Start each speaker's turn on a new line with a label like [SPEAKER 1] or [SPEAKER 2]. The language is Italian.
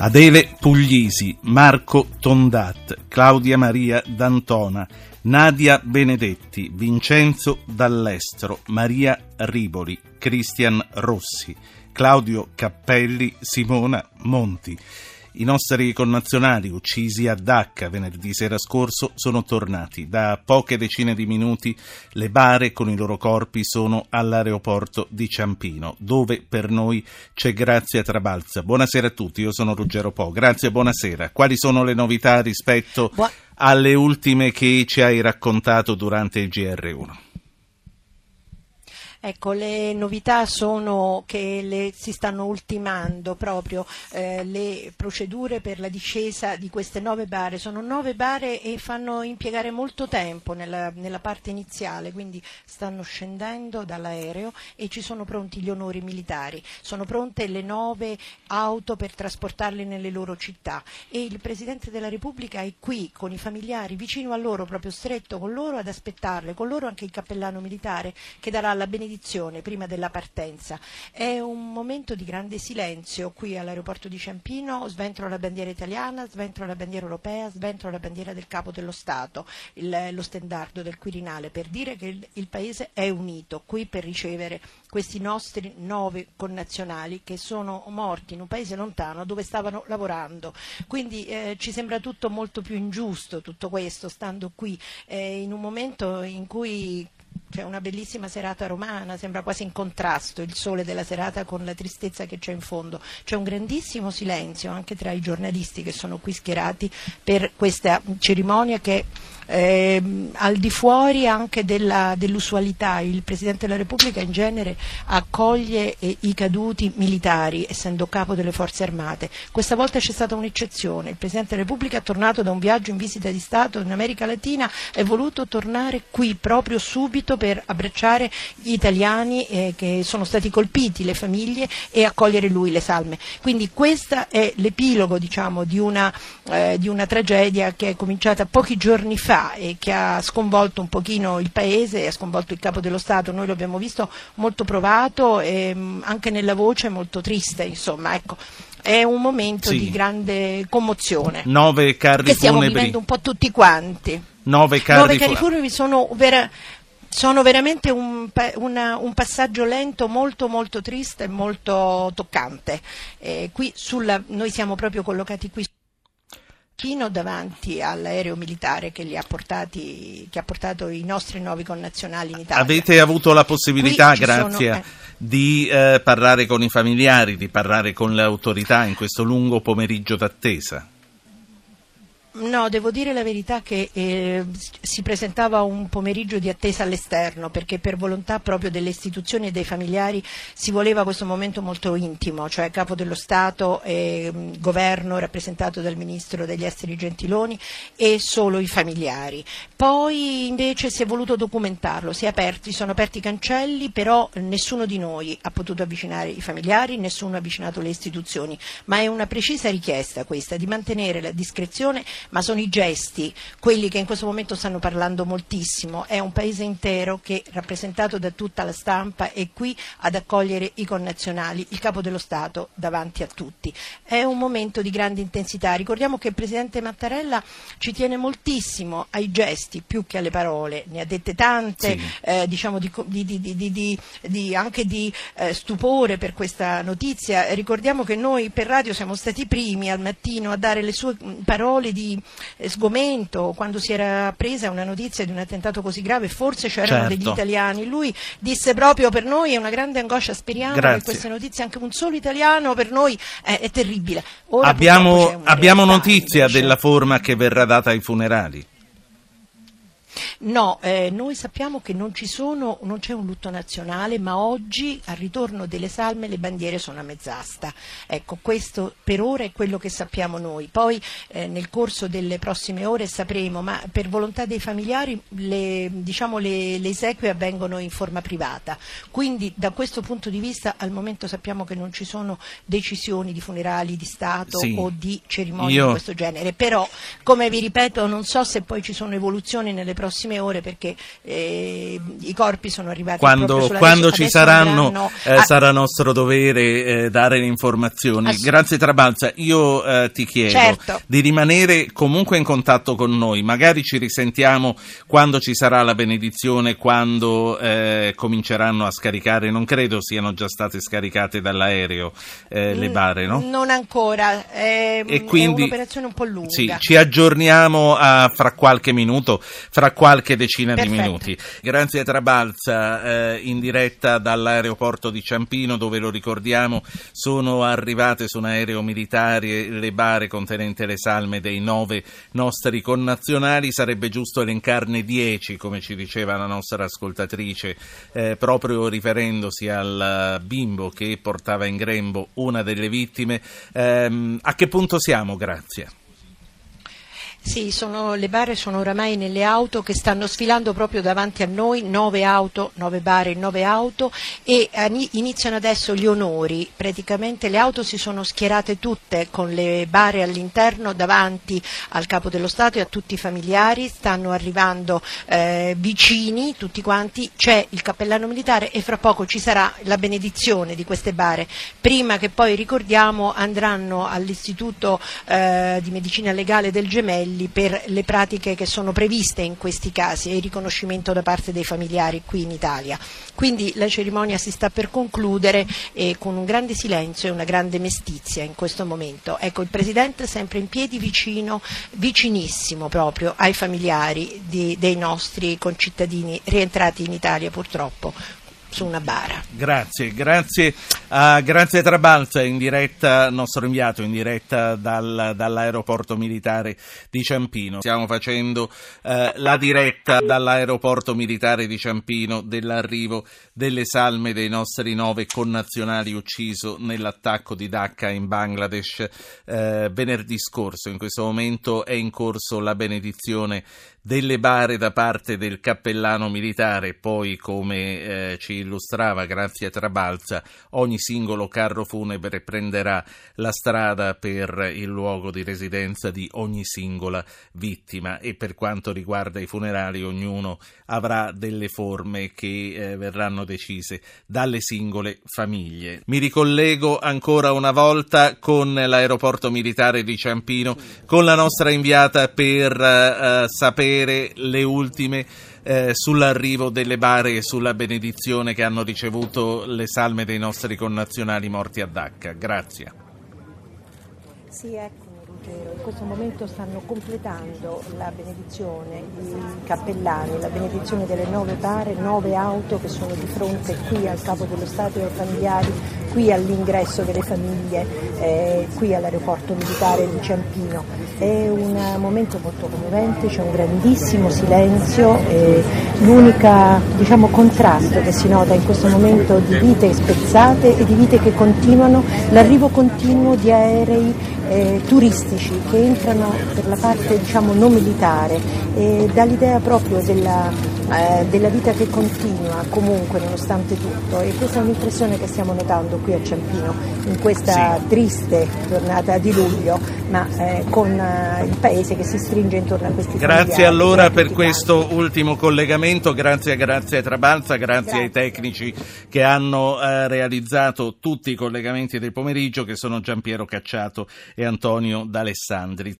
[SPEAKER 1] Adele Puglisi, Marco Tondat, Claudia Maria D'Antona, Nadia Benedetti, Vincenzo Dall'Estro, Maria Riboli, Cristian Rossi, Claudio Cappelli, Simona Monti. I nostri connazionali uccisi a Dacca venerdì sera scorso sono tornati. Da poche decine di minuti le bare con i loro corpi sono all'aeroporto di Ciampino, dove per noi c'è Grazia Trabalza. Buonasera a tutti, io sono Ruggero Po. Grazie, buonasera. Quali sono le novità rispetto alle ultime che ci hai raccontato durante il GR1?
[SPEAKER 2] Ecco, le novità sono che le, si stanno ultimando proprio eh, le procedure per la discesa di queste nove bare. Sono nove bare e fanno impiegare molto tempo nella, nella parte iniziale, quindi stanno scendendo dall'aereo e ci sono pronti gli onori militari. Sono pronte le nove auto per trasportarle nelle loro città e il Presidente della Repubblica è qui con i familiari, vicino a loro, proprio stretto con loro, ad aspettarle, con loro anche il cappellano militare che darà la benedizione benedizione prima della partenza. È un momento di grande silenzio qui all'aeroporto di Ciampino, sventro la bandiera italiana, sventro la bandiera europea, sventro la bandiera del Capo dello Stato, il, lo stendardo del Quirinale, per dire che il, il Paese è unito qui per ricevere questi nostri nove connazionali che sono morti in un paese lontano dove stavano lavorando. Quindi eh, ci sembra tutto molto più ingiusto tutto questo, stando qui eh, in un momento in cui c'è una bellissima serata romana, sembra quasi in contrasto il sole della serata con la tristezza che c'è in fondo. C'è un grandissimo silenzio anche tra i giornalisti che sono qui schierati per questa cerimonia che eh, al di fuori anche della, dell'usualità. Il Presidente della Repubblica in genere accoglie eh, i caduti militari, essendo capo delle forze armate. Questa volta c'è stata un'eccezione. Il Presidente della Repubblica è tornato da un viaggio in visita di Stato in America Latina è voluto tornare qui proprio subito per abbracciare gli italiani eh, che sono stati colpiti, le famiglie e accogliere lui le salme. Quindi questo è l'epilogo diciamo, di, una, eh, di una tragedia che è cominciata pochi giorni fa e che ha sconvolto un pochino il Paese, ha sconvolto il Capo dello Stato, noi l'abbiamo visto molto provato e mm, anche nella voce molto triste, insomma, ecco. È un momento sì. di grande commozione
[SPEAKER 1] Nove carri
[SPEAKER 2] che stiamo
[SPEAKER 1] funebri.
[SPEAKER 2] vivendo un po' tutti quanti.
[SPEAKER 1] Nove carri,
[SPEAKER 2] Nove carri funebri sono, vera, sono veramente un, una, un, passaggio lento molto molto triste e molto toccante. Eh, sulla, noi siamo proprio collocati qui fino davanti all'aereo militare che, ha, portati, che ha portato i nostri nuovi connazionali in Italia.
[SPEAKER 1] Avete avuto la possibilità, grazie, sono, eh. di eh, parlare con i familiari, di parlare con le autorità in questo lungo pomeriggio d'attesa?
[SPEAKER 2] No, devo dire la verità che eh, si presentava un pomeriggio di attesa all'esterno perché per volontà proprio delle istituzioni e dei familiari si voleva questo momento molto intimo, cioè capo dello Stato, e, mh, governo rappresentato dal Ministro degli Esteri Gentiloni e solo i familiari. Poi invece si è voluto documentarlo, si aperti, sono aperti i cancelli, però nessuno di noi ha potuto avvicinare i familiari, nessuno ha avvicinato le istituzioni, ma è una precisa richiesta questa di mantenere la discrezione ma sono i gesti, quelli che in questo momento stanno parlando moltissimo. È un paese intero che, rappresentato da tutta la stampa, è qui ad accogliere i connazionali, il capo dello Stato davanti a tutti. È un momento di grande intensità. Ricordiamo che il Presidente Mattarella ci tiene moltissimo ai gesti più che alle parole, ne ha dette tante, sì. eh, diciamo di, di, di, anche di eh, stupore per questa notizia. Ricordiamo che noi per radio siamo stati i primi al mattino a dare le sue parole di eh, sgomento quando si era presa una notizia di un attentato così grave, forse c'erano certo. degli italiani. Lui disse proprio per noi è una grande angoscia, speriamo Grazie. che queste notizie, anche un solo italiano per noi è, è terribile.
[SPEAKER 1] Ora abbiamo, abbiamo notizia invece. della forma che verrà data ai funerali?
[SPEAKER 2] No, eh, noi sappiamo che non, sono, non, c'è un lutto nazionale, ma oggi al ritorno delle salme le bandiere sono a mezz'asta. Ecco, questo per ora è quello che sappiamo noi. Poi eh, nel corso delle prossime ore sapremo, ma per volontà dei familiari le, diciamo, le, le esequie avvengono in forma privata. Quindi da questo punto di vista al momento sappiamo che non ci sono decisioni di funerali di Stato sì. o di cerimonie Io... di questo genere. Però, come vi ripeto, non so se poi ci sono evoluzioni nelle prossime prossime ore perché eh, i corpi sono arrivati
[SPEAKER 1] quando, quando ci saranno eh, sarà nostro dovere eh, dare le informazioni. Grazie Trabalza, io eh, ti chiedo certo. di rimanere comunque in contatto con noi, magari ci risentiamo quando ci sarà la benedizione, quando eh, cominceranno a scaricare, non credo siano già state scaricate dall'aereo eh, le bare, no?
[SPEAKER 2] Non ancora, è, e quindi, è un'operazione un po' lunga.
[SPEAKER 1] Sì, ci aggiorniamo a, fra qualche minuto, fra qualche decina Perfetto. di minuti. Grazie Trabalza, eh, in diretta dall'aeroporto di Ciampino, dove lo ricordiamo sono arrivate su un aereo militare le bare contenenti le salme dei nove nostri connazionali. Sarebbe giusto elencarne dieci, come ci diceva la nostra ascoltatrice, eh, proprio riferendosi al bimbo che portava in grembo una delle vittime. Eh, a che punto siamo? Grazie.
[SPEAKER 2] Sì, sono, le bare sono oramai nelle auto che stanno sfilando proprio davanti a noi, nove auto, nove bare, nove auto e iniziano adesso gli onori, praticamente le auto si sono schierate tutte con le bare all'interno davanti al Capo dello Stato e a tutti i familiari, stanno arrivando eh, vicini tutti quanti, c'è il cappellano militare e fra poco ci sarà la benedizione di queste bare. Prima che poi ricordiamo andranno all'Istituto eh, di Medicina Legale del Gemelli modelli per le pratiche che sono previste in questi casi e il riconoscimento da parte dei familiari qui in Italia. Quindi la cerimonia si sta per concludere con un grande silenzio e una grande mestizia in questo momento. Ecco, il Presidente sempre in piedi vicino, vicinissimo proprio ai familiari di, dei nostri concittadini rientrati in Italia purtroppo su una bara.
[SPEAKER 1] Grazie, grazie a Grazie Trabalza, in diretta, nostro inviato in diretta dal, dall'aeroporto militare di Ciampino. Stiamo facendo eh, la diretta dall'aeroporto militare di Ciampino dell'arrivo delle salme dei nostri nove connazionali ucciso nell'attacco di Dhaka in Bangladesh eh, venerdì scorso. In questo momento è in corso la benedizione delle bare da parte del cappellano militare, poi come eh, ci illustrava grazie a Trabalza, ogni singolo carro funebre prenderà la strada per il luogo di residenza di ogni singola vittima e per quanto riguarda i funerali ognuno avrà delle forme che eh, verranno decise dalle singole famiglie. Mi ricollego ancora una volta con l'aeroporto militare di Ciampino, con la nostra inviata per eh, sapere sapere le ultime eh, sull'arrivo delle bare e sulla benedizione che hanno ricevuto le salme dei nostri connazionali morti a Dacca. Grazie.
[SPEAKER 2] Sì, ecco in questo momento stanno completando la benedizione i cappellani, la benedizione delle nove bare, nove auto che sono di fronte qui al Capo dello Stato e ai familiari, qui all'ingresso delle famiglie, eh, qui all'aeroporto militare di Ciampino. È un momento molto commovente, c'è un grandissimo silenzio e l'unico diciamo, contrasto che si nota in questo momento di vite spezzate e di vite che continuano, l'arrivo continuo di aerei eh, turistici che entrano per la parte diciamo, non militare e dà l'idea proprio della, eh, della, vita che continua comunque nonostante tutto e questa è un'impressione che stiamo notando qui a Ciampino in questa sì. triste giornata di luglio ma eh, con eh, il paese che si stringe intorno a questi
[SPEAKER 1] Grazie allora per questo ultimo collegamento, grazie, grazie a Trabalza, grazie, grazie, ai tecnici che hanno eh, realizzato tutti i collegamenti del pomeriggio che sono Giampiero Cacciato e Antonio D'Alessandri.